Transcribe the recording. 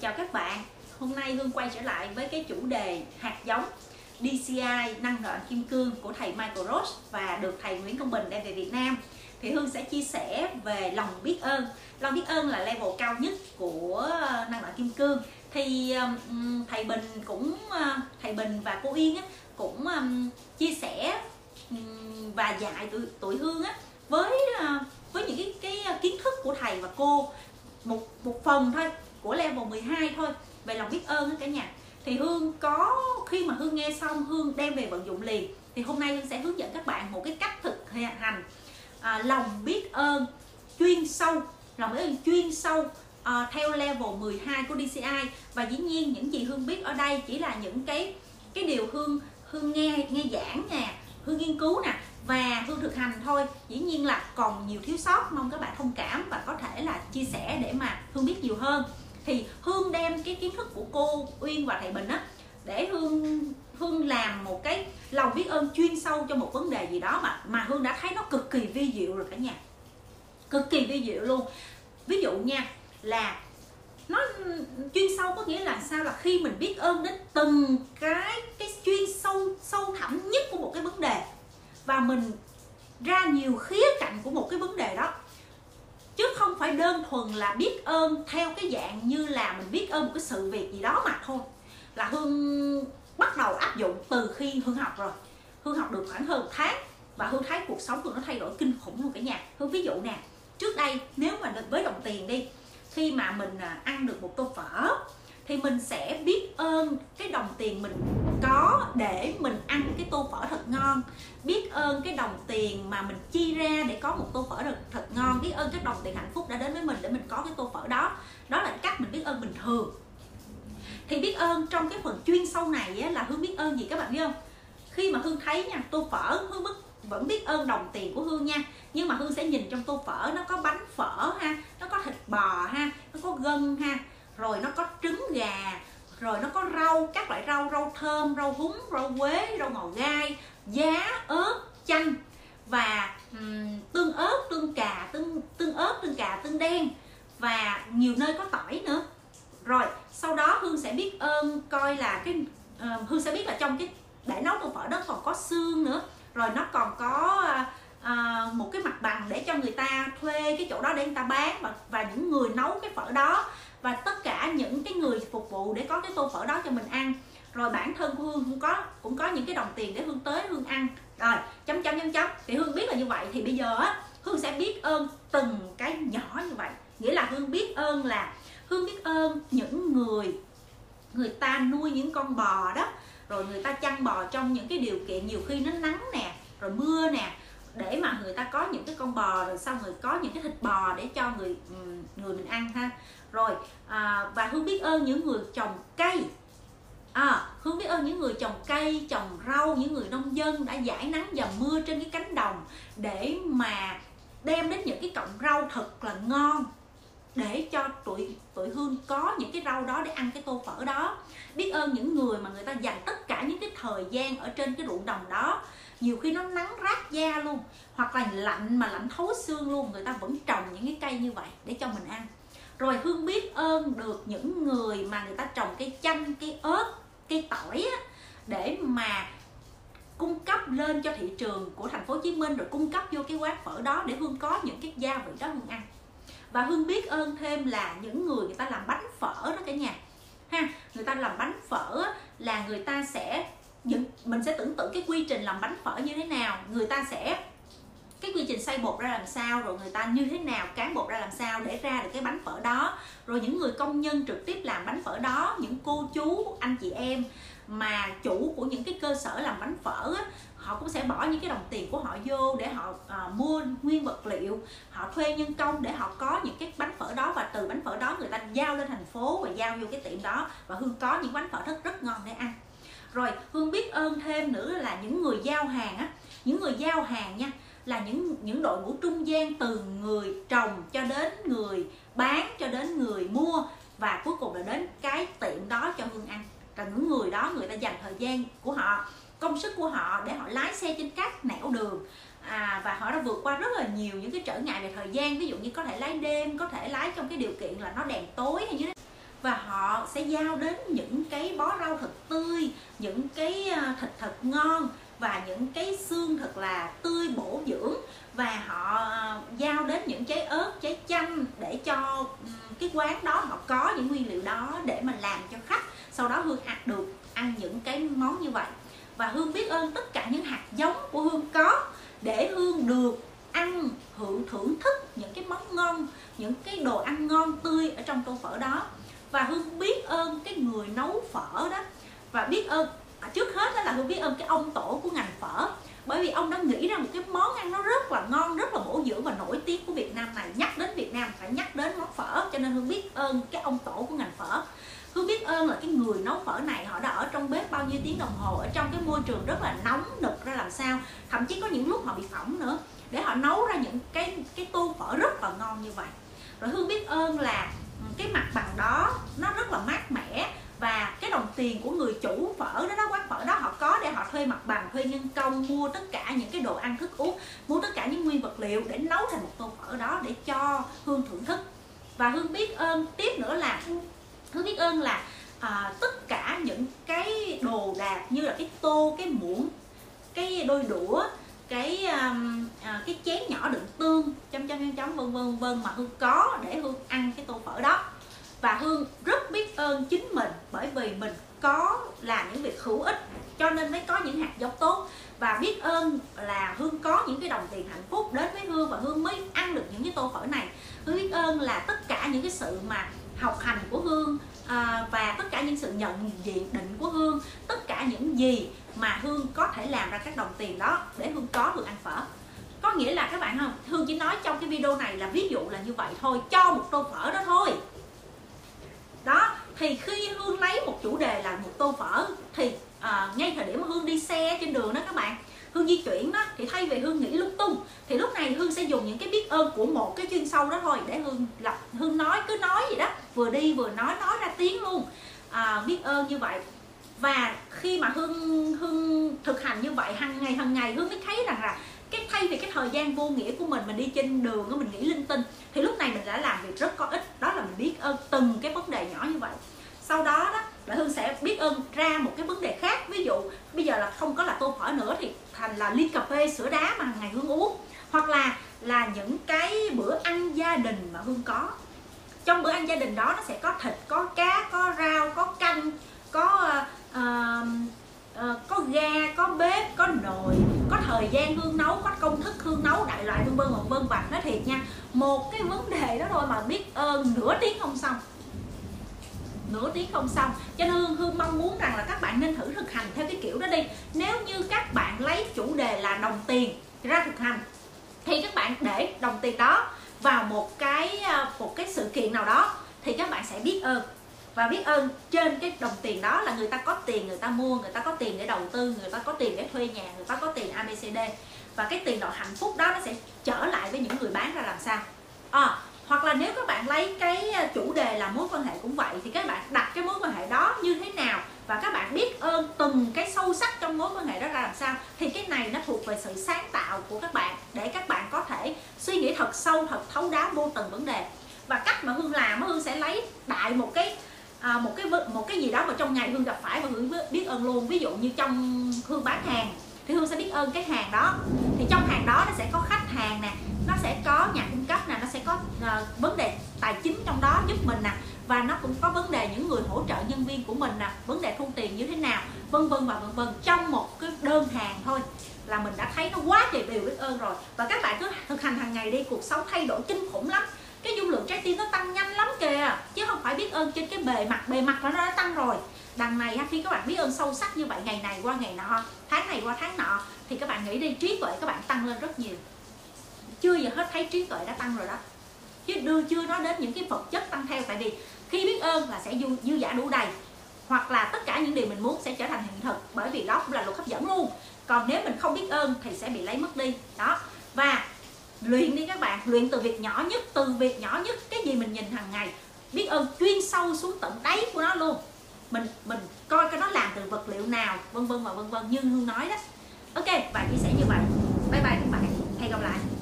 Chào các bạn, hôm nay Hương quay trở lại với cái chủ đề hạt giống DCI năng lượng kim cương của thầy Michael Ross và được thầy Nguyễn Công Bình đem về Việt Nam. Thì Hương sẽ chia sẻ về lòng biết ơn. Lòng biết ơn là level cao nhất của năng lượng kim cương. Thì um, thầy Bình cũng uh, thầy Bình và cô Yên cũng um, chia sẻ um, và dạy tụi, tụi Hương á với uh, với những cái cái kiến thức của thầy và cô. Một một phần thôi của level 12 thôi. Về lòng biết ơn cả nhà. Thì hương có khi mà hương nghe xong hương đem về vận dụng liền. Thì hôm nay hương sẽ hướng dẫn các bạn một cái cách thực hành à, lòng biết ơn chuyên sâu. Lòng biết ơn chuyên sâu à, theo level 12 của DCI và dĩ nhiên những gì hương biết ở đây chỉ là những cái cái điều hương hương nghe nghe giảng nè hương nghiên cứu nè và hương thực hành thôi. Dĩ nhiên là còn nhiều thiếu sót mong các bạn thông cảm và có thể là chia sẻ để mà hương biết nhiều hơn thì hương đem cái kiến thức của cô uyên và thầy bình á, để hương hương làm một cái lòng biết ơn chuyên sâu cho một vấn đề gì đó mà mà hương đã thấy nó cực kỳ vi diệu rồi cả nhà. Cực kỳ vi diệu luôn. Ví dụ nha, là nó chuyên sâu có nghĩa là sao? Là khi mình biết ơn đến từng cái cái chuyên sâu sâu thẳm nhất của một cái vấn đề, và mình ra nhiều khía cạnh của một cái vấn đề đó chứ không phải đơn thuần là biết ơn theo cái dạng như là mình biết ơn một cái sự việc gì đó mà thôi. Là hương bắt đầu áp dụng từ khi hương học rồi. Hương học được khoảng hơn một tháng và hương thấy cuộc sống của nó thay đổi kinh khủng luôn cả nhà. Hương ví dụ nè, trước đây nếu mà với đồng tiền đi, khi mà mình à, ăn được một tô phở thì mình sẽ biết ơn cái đồng tiền mình có để mình ăn cái tô phở thật ngon. Biết ơn cái đồng tiền mà mình chi ra để có một tô phở thật, thật ngon. Biết ơn cái đồng tiền hạnh phúc đã đến với mình để mình có cái tô phở đó. Đó là cách mình biết ơn bình thường. Thì biết ơn trong cái phần chuyên sâu này á, là hương biết ơn gì các bạn biết không? Khi mà hương thấy nha tô phở hương biết vẫn biết ơn đồng tiền của hương nha. Nhưng mà hương sẽ nhìn trong tô phở nó có bánh phở ha nó có thịt bò ha nó có gân ha rồi nó có trứng gà rồi nó có rau các loại rau rau thơm rau húng rau quế rau ngò gai giá ớt chanh và um, tương ớt tương cà tương tương ớt tương cà tương đen và nhiều nơi có tỏi nữa. Rồi sau đó hương sẽ biết ơn coi là cái uh, hương sẽ biết là trong cái để nấu tô phở đó còn có xương nữa. Rồi nó còn có uh, một cái mặt bằng để cho người ta thuê cái chỗ đó để người ta bán và và những người nấu cái phở đó và tất cả những cái người phục vụ để có cái tô phở đó cho mình ăn. Rồi bản thân của hương cũng có cũng có những cái đồng tiền để hương tới hương ăn. Rồi, chấm chấm chấm chấm. Thì hương biết là như vậy. Thì bây giờ á, hương sẽ biết ơn từng cái nhỏ như vậy. Nghĩa là hương biết ơn là, hương biết ơn những người người ta nuôi những con bò đó. Rồi người ta chăn bò trong những cái điều kiện nhiều khi nó nắng nè, rồi mưa nè để mà người ta có những cái con bò rồi xong rồi có những cái thịt bò để cho người ừ, người mình ăn ha. Rồi à, và hương biết ơn những người trồng cây. À, hương biết ơn những người trồng cây trồng rau những người nông dân đã giải nắng dầm mưa trên cái cánh đồng để mà đem đến những cái cọng rau thật là ngon để cho tụi tụi hương có những cái rau đó để ăn cái tô phở đó. Biết ơn những người mà người ta dành tất cả những cái thời gian ở trên cái ruộng đồng đó nhiều khi nó nắng rát da luôn hoặc là lạnh mà lạnh thấu xương luôn người ta vẫn trồng những cái cây như vậy để cho mình ăn. Rồi hương biết ơn được những người mà người ta trồng cây chanh cây ớt cây tỏi á, để mà cung cấp lên cho thị trường của thành phố Hồ Chí Minh rồi cung cấp vô cái quán phở đó để hương có những cái gia vị đó hương ăn. Và hương biết ơn thêm là những người người ta làm bánh phở đó cả nhà. Ha người ta làm bánh phở là người ta sẽ mình sẽ tưởng tượng cái quy trình làm bánh phở như thế nào người ta sẽ cái quy trình xay bột ra làm sao rồi người ta như thế nào cán bột ra làm sao để ra được cái bánh phở đó. Rồi những người công nhân trực tiếp làm bánh phở đó những cô chú anh chị em mà chủ của những cái cơ sở làm bánh phở á, họ cũng sẽ bỏ những cái đồng tiền của họ vô để họ à, mua nguyên vật liệu họ thuê nhân công để họ có những cái bánh phở đó và từ bánh phở đó người ta giao lên thành phố và giao vô cái tiệm đó và hương có những bánh phở rất rất ngon để ăn rồi hương biết ơn thêm nữa là những người giao hàng á. Những người giao hàng nha là những những đội ngũ trung gian từ người trồng cho đến người bán cho đến người mua. Và cuối cùng là đến cái tiệm đó cho hương ăn. Là những người đó người ta dành thời gian của họ công sức của họ để họ lái xe trên các nẻo đường. À, và họ đã vượt qua rất là nhiều những cái trở ngại về thời gian. Ví dụ như có thể lái đêm có thể lái trong cái điều kiện là nó đèn tối hay như thế và họ sẽ giao đến những cái bó rau thật tươi, những cái ờ, thịt thật ngon và những cái xương thật là tươi bổ dưỡng. Và họ ờ, giao đến những trái ớt, trái chanh để cho cái quán đó họ có những nguyên liệu đó để mà làm cho khách, sau đó hương hạt được ăn những cái món như vậy. Và hương biết ơn tất cả những hạt giống của hương có để hương được ăn hưởng thưởng thức những cái món ngon, những cái đồ ăn ngon tươi ở trong tô phở đó và hương biết ơn cái người nấu phở đó. Và biết ơn à, trước hết đó là hương biết ơn cái ông tổ của ngành phở. Bởi vì ông đã nghĩ ra một cái món ăn nó rất là ngon rất là bổ dưỡng và nổi tiếng của Việt Nam này nhắc đến Việt Nam phải nhắc đến món phở. Cho nên hương biết ơn cái ông tổ của ngành phở. Hương biết ơn là cái người nấu phở này họ đã ở trong bếp bao nhiêu tiếng đồng hồ ở trong cái môi trường rất là nóng nực ra làm sao. Thậm chí có những lúc họ bị phỏng nữa. Để họ nấu ra những cái cái tô phở rất là ngon như vậy. Rồi hương biết ơn là cái mặt bằng đó nó rất là mát mẻ và cái đồng tiền của người chủ phở đó đó quán phở đó họ có để họ thuê mặt bằng thuê nhân công mua tất cả những cái đồ ăn thức uống mua tất cả những nguyên vật liệu để nấu thành một tô phở đó để cho hương thưởng thức. Và hương biết ơn tiếp nữa là hương biết ơn là à, tất cả những cái đồ đạc như là cái tô cái muỗng cái đôi đũa cái um, à, cái chén nhỏ đựng tương chấm chấm chấm chấm vân vân vân mà hương có để hương ăn cái tô phở đó. Và hương rất biết ơn chính mình bởi vì mình có làm những việc hữu ích cho nên mới có những hạt giống tốt. Và biết ơn là hương có những cái đồng tiền hạnh phúc đến với hương và hương mới ăn được những cái tô phở này. Hương biết ơn là tất cả những cái sự mà học hành của hương à, và tất cả những sự nhận diện định của hương tất cả những gì mà hương có thể làm ra các đồng tiền đó để hương có được ăn phở có nghĩa là các bạn không? Hương chỉ nói trong cái video này là ví dụ là như vậy thôi cho một tô phở đó thôi. Đó thì khi hương lấy một chủ đề là một tô phở thì à, ngay thời điểm mà hương đi xe trên đường đó các bạn hương di chuyển đó thì thay vì hương nghĩ lung tung thì lúc này hương sẽ dùng những cái biết ơn của một cái chuyên sâu đó thôi để hương lập hương nói cứ nói gì đó vừa đi vừa nói nói ra tiếng luôn. À, biết ơn như vậy. Và khi mà hương hương thực hành như vậy hàng ngày hàng ngày hương mới thấy rằng là thay vì cái thời gian vô nghĩa của mình mình đi trên đường mình nghĩ linh tinh, thì lúc này mình đã làm việc rất có ích. Đó là mình biết ơn từng cái vấn đề nhỏ như vậy. Sau đó đó là hương sẽ biết ơn ra một cái vấn đề khác. Ví dụ, bây giờ là không có là tô phở nữa thì thành là ly cà phê sữa đá mà ngày hương uống. Hoặc là là những cái bữa ăn gia đình mà hương có. Trong bữa ăn gia đình đó, nó sẽ có thịt có cá có rau có canh có uh, uh, có ga có bếp có nồi có thời gian hương nấu có công thức hương nấu đại loại vân vân vân vân và nói thiệt nha một cái vấn đề đó thôi mà biết ơn nửa tiếng không xong. Nửa tiếng không xong. Cho nên hương, hương mong muốn rằng là các bạn nên thử thực hành theo cái kiểu đó đi. Nếu như các bạn lấy chủ đề là đồng tiền ra thực hành thì các bạn để đồng tiền đó vào một cái ờ, một cái sự kiện nào đó thì các bạn sẽ biết ơn. Và biết ơn trên cái đồng tiền đó là người ta có tiền người ta mua người ta có tiền để đầu tư người ta có tiền để thuê nhà người ta có tiền abcd và cái tiền đó hạnh phúc đó nó sẽ trở lại với những người bán ra làm sao à, hoặc là nếu các bạn lấy cái ờ, chủ đề là mối quan hệ cũng vậy thì các bạn đặt cái mối quan hệ đó như thế nào và các bạn biết ơn từng cái sâu sắc trong mối quan hệ đó ra làm sao thì cái này nó thuộc về sự sáng tạo của các bạn để các bạn có thể suy nghĩ thật sâu thật thấu đáo vô từng vấn đề. Và cách mà hương làm hương sẽ lấy đại một cái à, một cái một cái gì đó mà trong ngày hương gặp phải và hương biết ơn luôn. Ví dụ như trong hương bán hàng thì hương sẽ biết ơn cái hàng đó. Thì trong hàng đó nó sẽ có khách hàng nè nó sẽ có nhà cung cấp nè nó sẽ có uh, vấn đề tài chính trong đó giúp mình nè và nó cũng có vấn đề những người hỗ trợ nhân viên của mình nè vấn đề thu tiền như thế nào vân vân và vân vân. Trong một cái đơn hàng thôi là mình đã thấy nó quá trời điều biết ơn rồi. Và các bạn cứ thực hành hàng ngày đi cuộc sống thay đổi kinh khủng lắm. Cái dung lượng trái tim nó tăng nhanh lắm kìa chứ không phải biết ơn trên cái bề mặt bề mặt nó đã tăng rồi. Đằng này khi các bạn biết ơn sâu sắc như vậy ngày này qua ngày nọ tháng này qua tháng nọ thì các bạn nghĩ đi trí tuệ các bạn tăng lên rất nhiều chưa giờ hết thấy trí tuệ đã tăng rồi đó. Chứ đưa chưa nói đến những cái vật chất tăng theo tại vì khi biết ơn là sẽ dư, dư giả đủ đầy hoặc là tất cả những điều mình muốn sẽ trở thành hiện thực bởi vì đó cũng là luật hấp dẫn luôn. Còn nếu mình không biết ơn thì sẽ bị lấy mất đi đó. Và luyện đi các bạn luyện từ việc nhỏ nhất từ việc nhỏ nhất cái gì mình nhìn hàng ngày biết ơn chuyên sâu xuống tận đáy của nó luôn. Mình mình coi cái nó làm từ vật liệu nào vân vân và vân vân như hương nói đó. Ok và chia sẻ như vậy. Bye bye các bạn. Hẹn gặp lại.